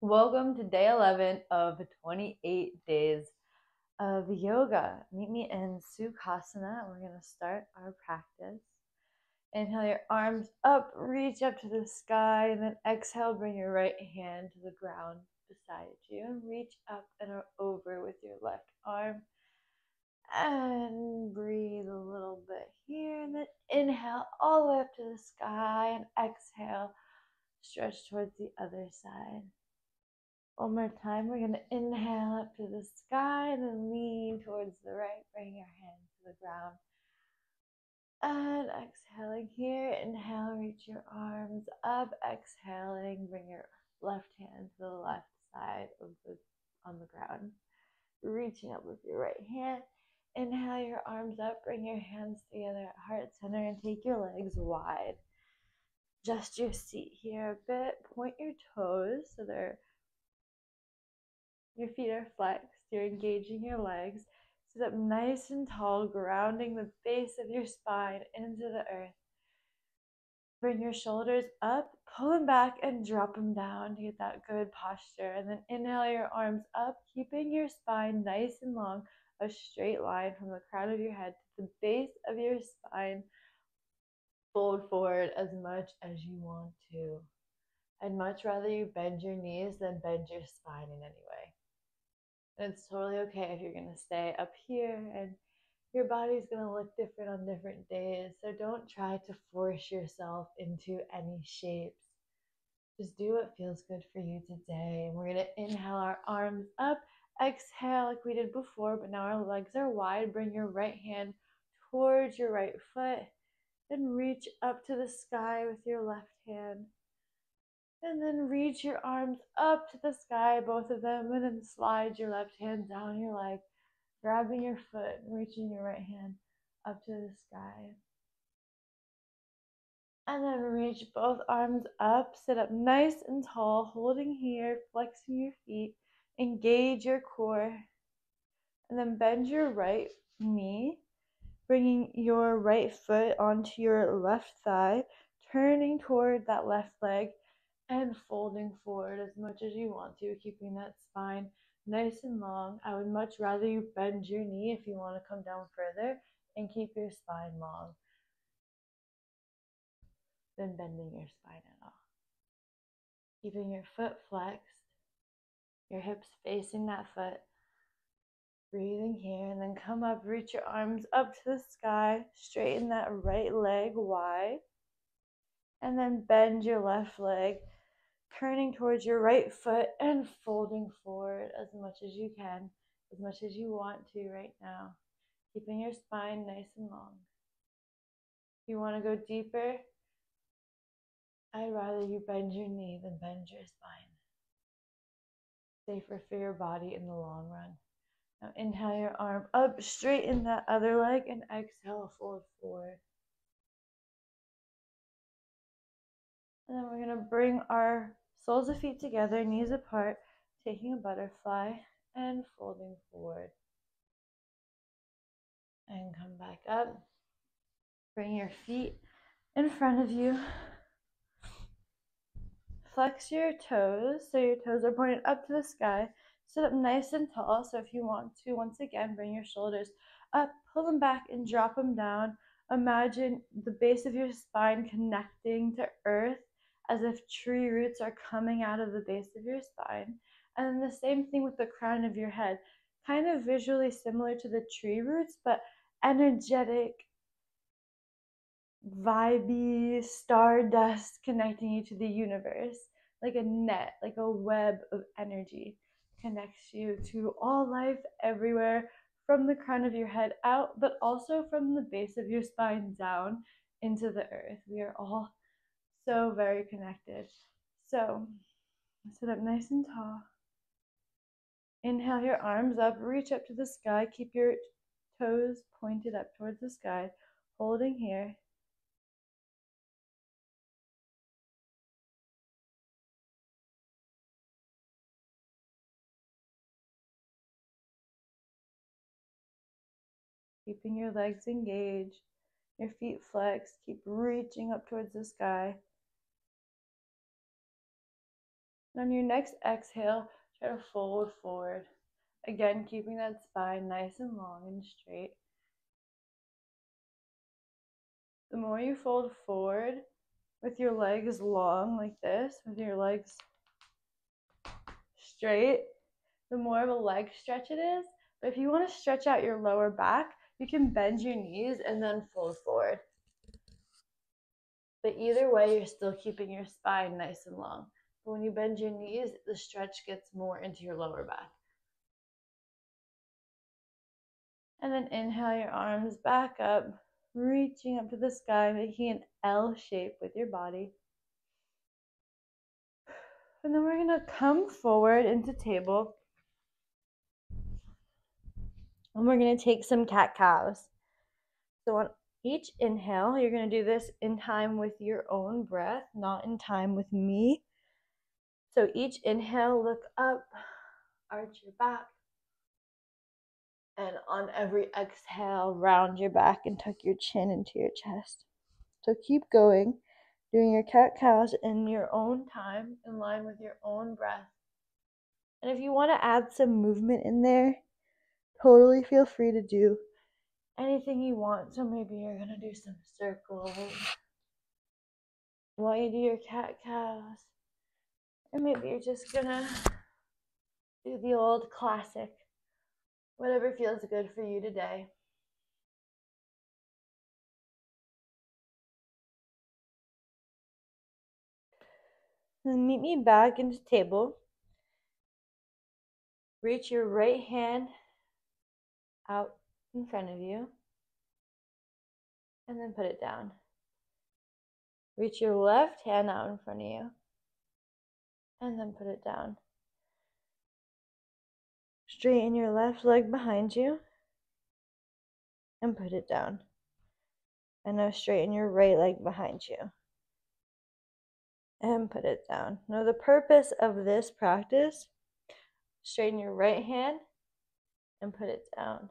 Welcome to day 11 of 28 days of yoga. Meet me in Sukhasana. We're going to start our practice. Inhale your arms up, reach up to the sky, and then exhale, bring your right hand to the ground beside you. And reach up and over with your left arm. And breathe a little bit here. And then inhale all the way up to the sky, and exhale, stretch towards the other side. One more time, we're going to inhale up to the sky and then lean towards the right. Bring your hands to the ground. And exhaling here, inhale, reach your arms up. Exhaling, bring your left hand to the left side of the on the ground. Reaching up with your right hand. Inhale your arms up, bring your hands together at heart center and take your legs wide. Adjust your seat here a bit. Point your toes so they're your feet are flexed. You're engaging your legs. Sit up nice and tall, grounding the base of your spine into the earth. Bring your shoulders up, pull them back, and drop them down to get that good posture. And then inhale your arms up, keeping your spine nice and long, a straight line from the crown of your head to the base of your spine. Fold forward as much as you want to. I'd much rather you bend your knees than bend your spine in any way. And it's totally okay if you're going to stay up here and your body's going to look different on different days. So don't try to force yourself into any shapes. Just do what feels good for you today. And we're going to inhale our arms up, exhale like we did before, but now our legs are wide. Bring your right hand towards your right foot and reach up to the sky with your left hand. And then reach your arms up to the sky, both of them, and then slide your left hand down your leg, grabbing your foot reaching your right hand up to the sky. And then reach both arms up, sit up nice and tall, holding here, flexing your feet, engage your core. And then bend your right knee, bringing your right foot onto your left thigh, turning toward that left leg and folding forward as much as you want to, keeping that spine nice and long. I would much rather you bend your knee if you want to come down further and keep your spine long than bending your spine at all. Keeping your foot flexed, your hips facing that foot. Breathing here and then come up, reach your arms up to the sky, straighten that right leg wide, and then bend your left leg turning towards your right foot and folding forward as much as you can, as much as you want to right now, keeping your spine nice and long. If you want to go deeper, I'd rather you bend your knee than bend your spine. Safer for your body in the long run. Now inhale your arm up, straighten that other leg, and exhale, fold forward. And then we're going to bring our soles of feet together, knees apart, taking a butterfly and folding forward. And come back up. Bring your feet in front of you. Flex your toes so your toes are pointed up to the sky. Sit up nice and tall. So if you want to, once again, bring your shoulders up, pull them back, and drop them down. Imagine the base of your spine connecting to earth as if tree roots are coming out of the base of your spine. And the same thing with the crown of your head, kind of visually similar to the tree roots, but energetic, vibey stardust connecting you to the universe, like a net, like a web of energy connects you to all life everywhere from the crown of your head out, but also from the base of your spine down into the earth. We are all so very connected. So sit up nice and tall. Inhale your arms up, reach up to the sky, keep your toes pointed up towards the sky, holding here. Keeping your legs engaged, your feet flexed, keep reaching up towards the sky. On your next exhale, try to fold forward. Again, keeping that spine nice and long and straight. The more you fold forward with your legs long like this, with your legs straight, the more of a leg stretch it is. But if you want to stretch out your lower back, you can bend your knees and then fold forward. But either way, you're still keeping your spine nice and long. But when you bend your knees, the stretch gets more into your lower back. And then inhale your arms back up, reaching up to the sky, making an L shape with your body. And then we're going to come forward into table. And we're going to take some cat cows. So on each inhale, you're going to do this in time with your own breath, not in time with me. So each inhale, look up, arch your back. And on every exhale, round your back and tuck your chin into your chest. So keep going, doing your cat cows in your own time, in line with your own breath. And if you want to add some movement in there, totally feel free to do anything you want. So maybe you're going to do some circles while you do your cat cows. Or maybe you're just to do the old classic, whatever feels good for you today. Then meet me back into table. Reach your right hand out in front of you and then put it down. Reach your left hand out in front of you and then put it down. Straighten your left leg behind you and put it down. And now straighten your right leg behind you and put it down. Now, the purpose of this practice straighten your right hand and put it down.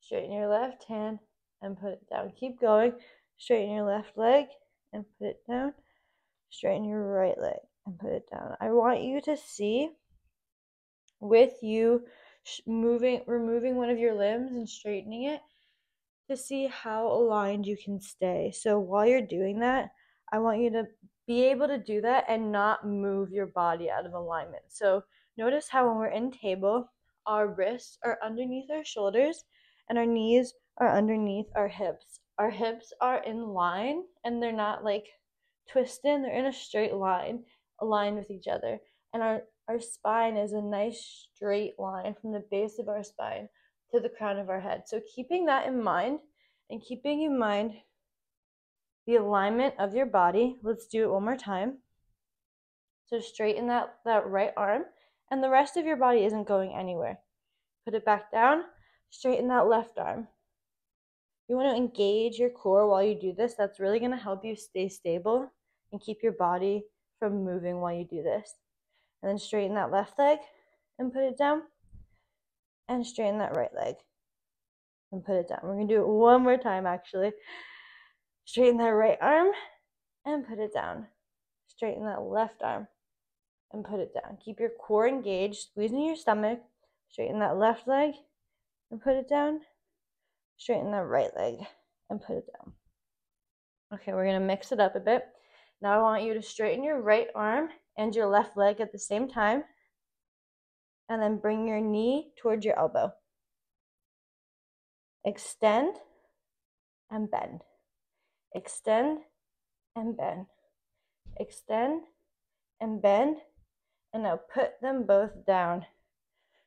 Straighten your left hand and put it down. Keep going. Straighten your left leg and put it down. Straighten your right leg and put it down. I want you to see with you moving, removing one of your limbs and straightening it to see how aligned you can stay. So while you're doing that, I want you to be able to do that and not move your body out of alignment. So notice how when we're in table, our wrists are underneath our shoulders and our knees are underneath our hips. Our hips are in line and they're not like twisted, they're in a straight line, aligned with each other. And our, our spine is a nice straight line from the base of our spine to the crown of our head. So, keeping that in mind and keeping in mind the alignment of your body, let's do it one more time. So, straighten that, that right arm, and the rest of your body isn't going anywhere. Put it back down straighten that left arm. You want to engage your core while you do this. That's really going to help you stay stable and keep your body from moving while you do this. And then straighten that left leg and put it down. And straighten that right leg and put it down. We're going to do it one more time actually. Straighten that right arm and put it down. Straighten that left arm and put it down. Keep your core engaged, squeezing your stomach. Straighten that left leg and put it down. Straighten that right leg and put it down. Okay, we're going to mix it up a bit. Now I want you to straighten your right arm and your left leg at the same time. And then bring your knee towards your elbow. Extend and bend. Extend and bend. Extend and bend. And now put them both down.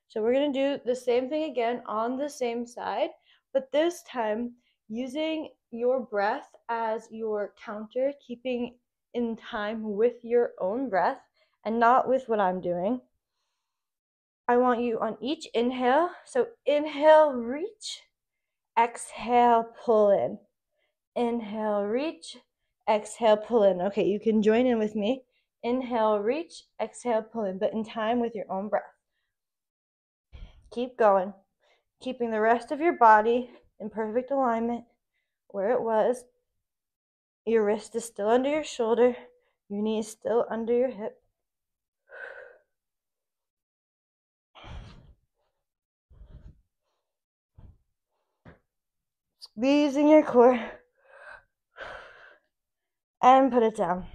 So we're going to do the same thing again on the same side, but this time using your breath as your counter, keeping in time with your own breath and not with what I'm doing. I want you on each inhale. So inhale, reach. Exhale, pull in. Inhale, reach. Exhale, pull in. Okay, you can join in with me. Inhale, reach. Exhale, pull in, but in time with your own breath. Keep going, keeping the rest of your body in perfect alignment where it was. Your wrist is still under your shoulder. Your knee is still under your hip. Squeezing your core. And put it down.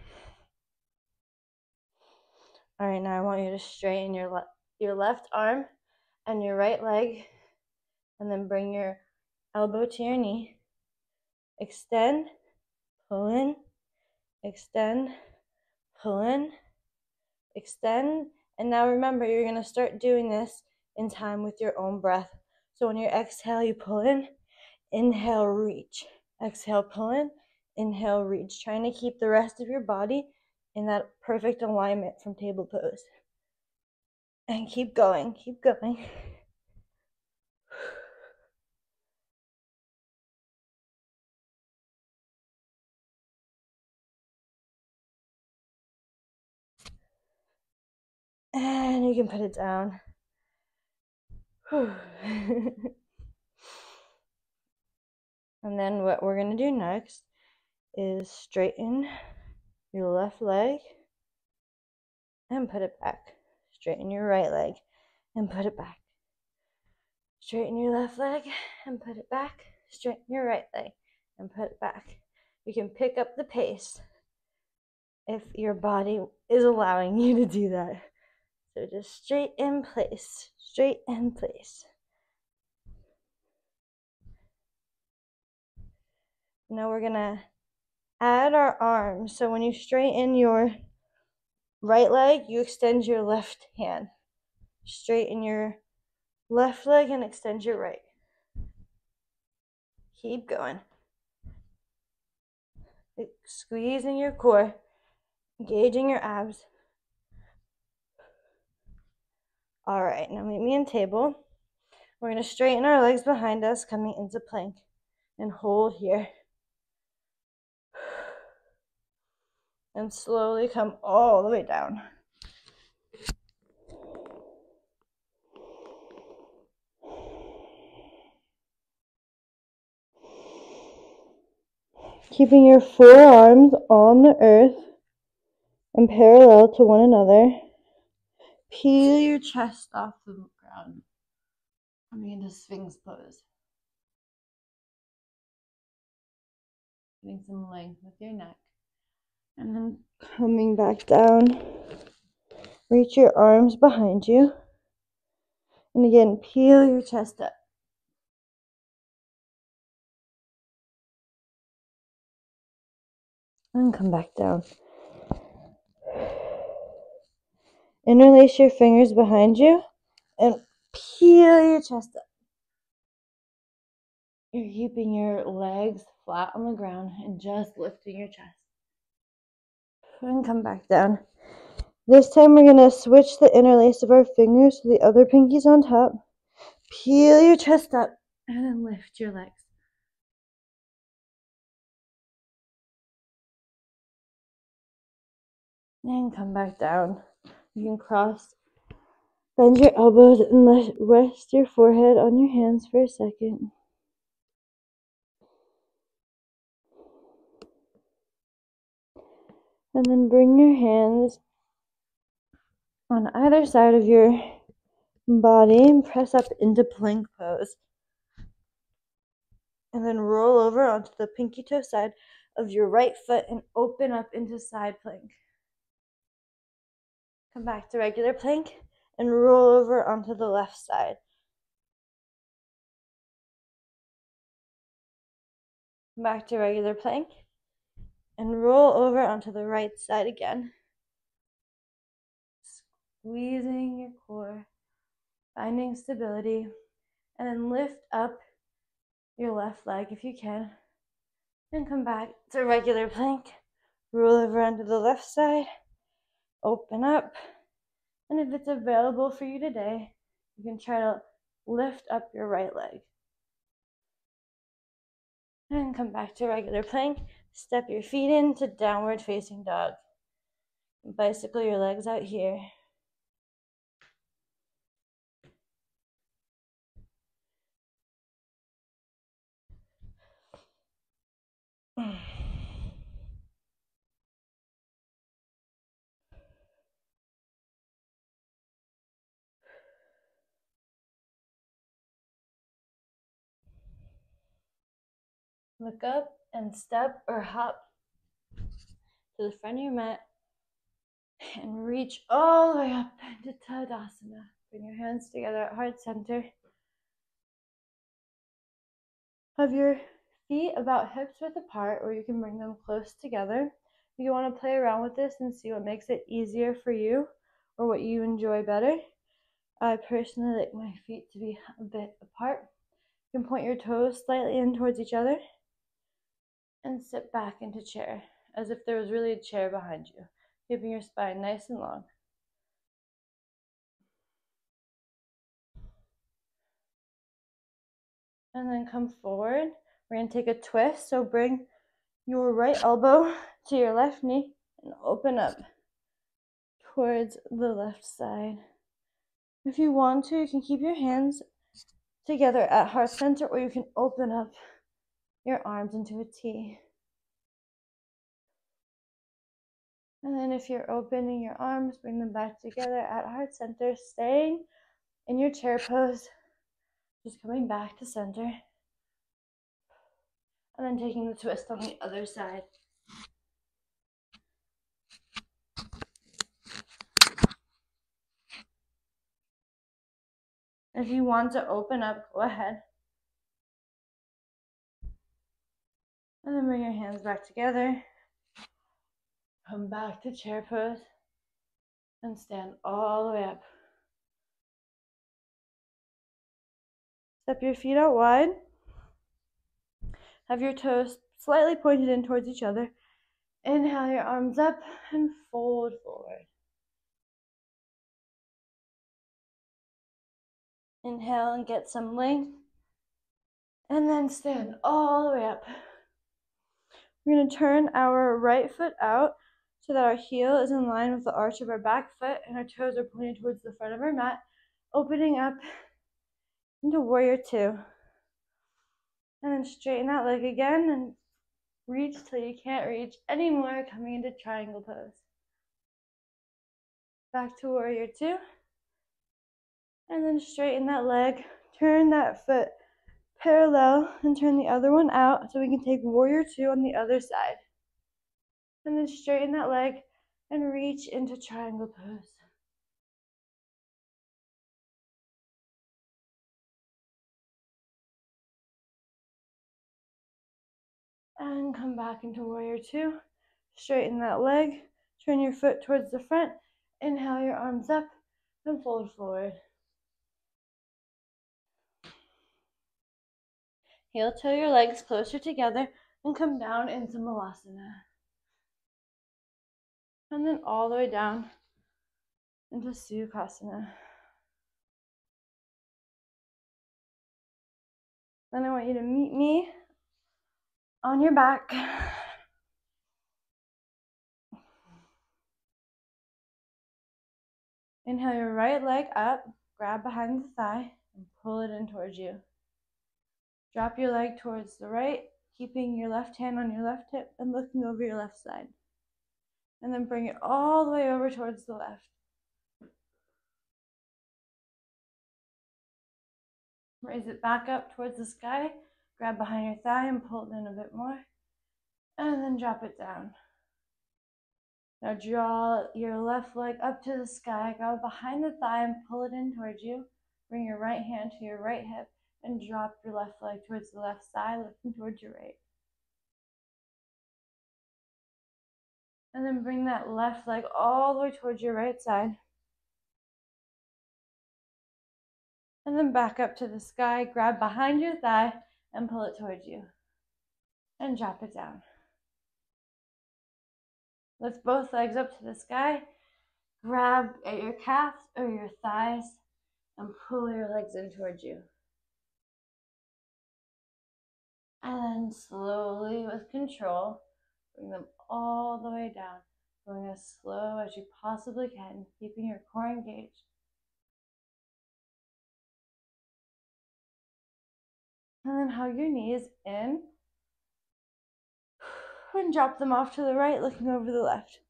All right, now I want you to straighten your, le- your left arm and your right leg. And then bring your elbow to your knee. Extend pull in, extend, pull in, extend. And now remember, you're going to start doing this in time with your own breath. So when you exhale, you pull in, inhale, reach. Exhale, pull in, inhale, reach. Trying to keep the rest of your body in that perfect alignment from table pose. And keep going, keep going. And you can put it down. and then what we're going to do next is straighten your left leg and put it back. Straighten your right leg and put it back. Straighten your left leg and put it back. Straighten your right leg and put it back. You can pick up the pace if your body is allowing you to do that. So just straight in place, straight in place. Now we're gonna add our arms. So when you straighten your right leg, you extend your left hand. Straighten your left leg and extend your right. Keep going. Squeezing your core, engaging your abs. All right, now meet me in table. We're going to straighten our legs behind us, coming into plank, and hold here. And slowly come all the way down. Keeping your forearms on the earth and parallel to one another. Peel your chest off the ground. Coming into Sphinx pose. Getting some length with your neck. And then coming back down. Reach your arms behind you. And again, peel your chest up. And come back down. Interlace your fingers behind you and peel your chest up. You're keeping your legs flat on the ground and just lifting your chest. And come back down. This time we're going to switch the interlace of our fingers so the other pinky's on top. Peel your chest up and then lift your legs. And come back down. You can cross, bend your elbows, and rest your forehead on your hands for a second. And then bring your hands on either side of your body and press up into plank pose. And then roll over onto the pinky toe side of your right foot and open up into side plank. Come back to regular plank and roll over onto the left side. Come back to regular plank and roll over onto the right side again. Squeezing your core, finding stability, and then lift up your left leg if you can. And come back to regular plank. Roll over onto the left side open up. And if it's available for you today, you can try to lift up your right leg. And come back to regular plank. Step your feet into downward facing dog. Bicycle your legs out here. Mm. Look up and step or hop to the front of your mat and reach all the way up into Tadasana. Bring your hands together at heart center. Have your feet about hips width apart, or you can bring them close together. You want to play around with this and see what makes it easier for you or what you enjoy better. I personally like my feet to be a bit apart. You can point your toes slightly in towards each other and sit back into chair as if there was really a chair behind you, keeping your spine nice and long. And then come forward. We're going to take a twist. So bring your right elbow to your left knee and open up towards the left side. If you want to, you can keep your hands together at heart center or you can open up your arms into a T. And then if you're opening your arms, bring them back together at heart center, staying in your chair pose, just coming back to center. And then taking the twist on the other side. If you want to open up, go ahead. And then bring your hands back together. Come back to chair pose and stand all the way up. Step your feet out wide. Have your toes slightly pointed in towards each other. Inhale your arms up and fold forward. Inhale and get some length. And then stand all the way up. We're going to turn our right foot out so that our heel is in line with the arch of our back foot and our toes are pointed towards the front of our mat, opening up into warrior two. And then straighten that leg again and reach till you can't reach anymore, coming into triangle pose. Back to warrior two. And then straighten that leg, turn that foot parallel and turn the other one out so we can take warrior two on the other side. And then straighten that leg and reach into triangle pose. And come back into warrior two. Straighten that leg, turn your foot towards the front, inhale your arms up and fold forward. Heel toe your legs closer together and come down into Malasana. And then all the way down into Sukhasana. Then I want you to meet me on your back. Inhale your right leg up, grab behind the thigh, and pull it in towards you. Drop your leg towards the right, keeping your left hand on your left hip and looking over your left side. And then bring it all the way over towards the left. Raise it back up towards the sky. Grab behind your thigh and pull it in a bit more. And then drop it down. Now draw your left leg up to the sky. Grab behind the thigh and pull it in towards you. Bring your right hand to your right hip and drop your left leg towards the left side, looking towards your right. And then bring that left leg all the way towards your right side. And then back up to the sky, grab behind your thigh and pull it towards you. And drop it down. Lift both legs up to the sky. Grab at your calves or your thighs and pull your legs in towards you. And then slowly, with control, bring them all the way down, going as slow as you possibly can, keeping your core engaged. And then hug your knees in and drop them off to the right, looking over the left.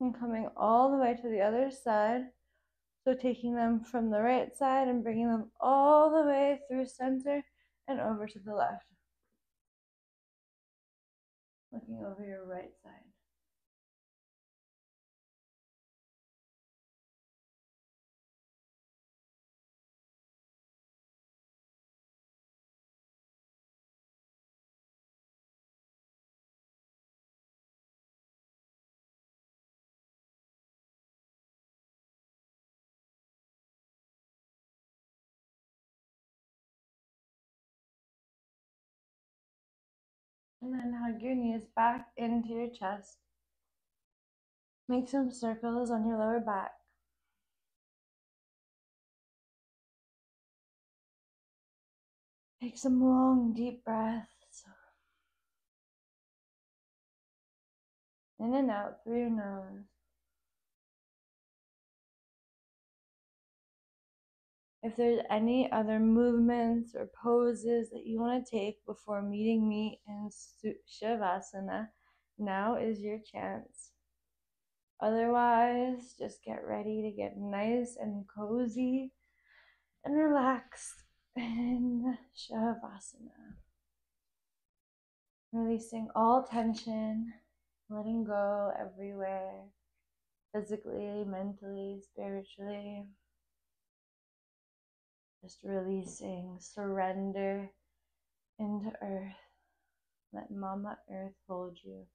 And coming all the way to the other side. So taking them from the right side and bringing them all the way through center and over to the left. Looking over your right side. And then hug your knees back into your chest. Make some circles on your lower back. Take some long, deep breaths. In and out through your nose. If there's any other movements or poses that you want to take before meeting me in Shavasana, now is your chance. Otherwise, just get ready to get nice and cozy and relaxed in Shavasana. Releasing all tension, letting go everywhere, physically, mentally, spiritually. Just releasing, surrender into earth. Let Mama Earth hold you.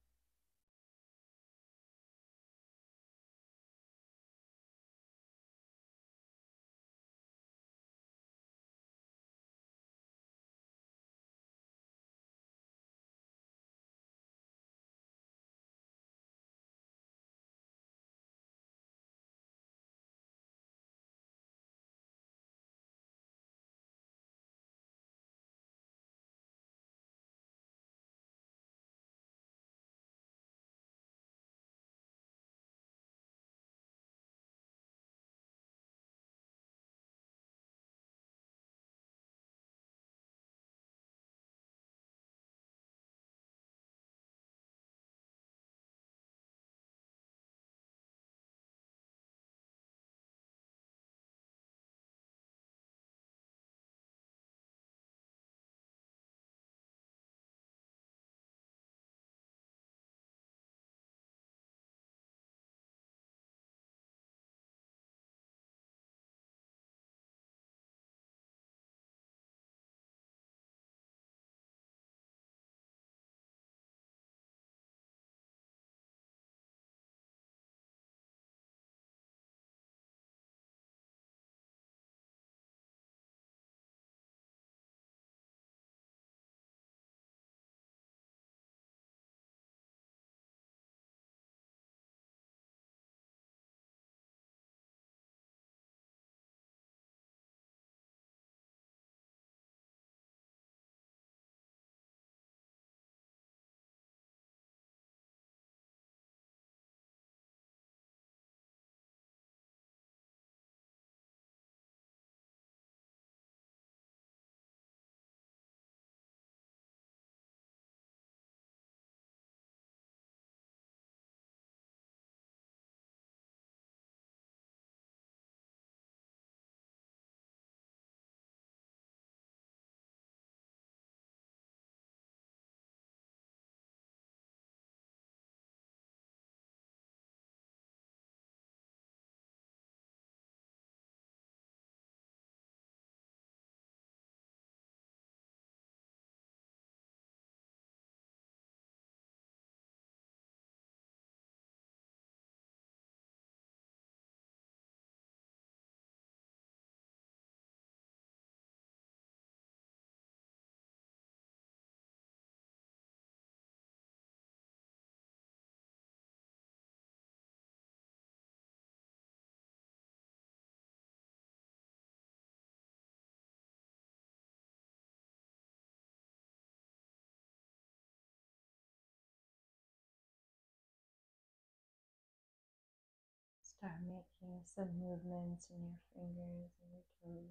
Start making some movements in your fingers and your toes.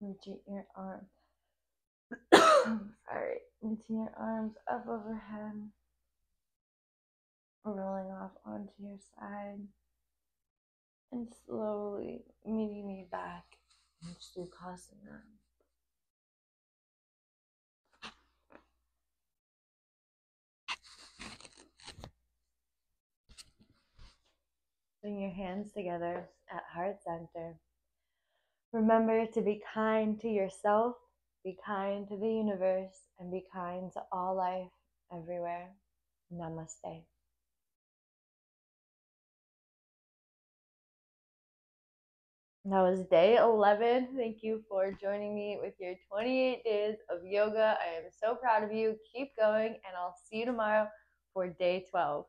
Reaching your arm. Sorry, reaching your arms up overhead. rolling off onto your side and slowly meeting me back in Sukhasana. Bring your hands together at heart center. Remember to be kind to yourself, be kind to the universe, and be kind to all life everywhere. Namaste. That was day 11. Thank you for joining me with your 28 days of yoga. I am so proud of you. Keep going, and I'll see you tomorrow for day 12.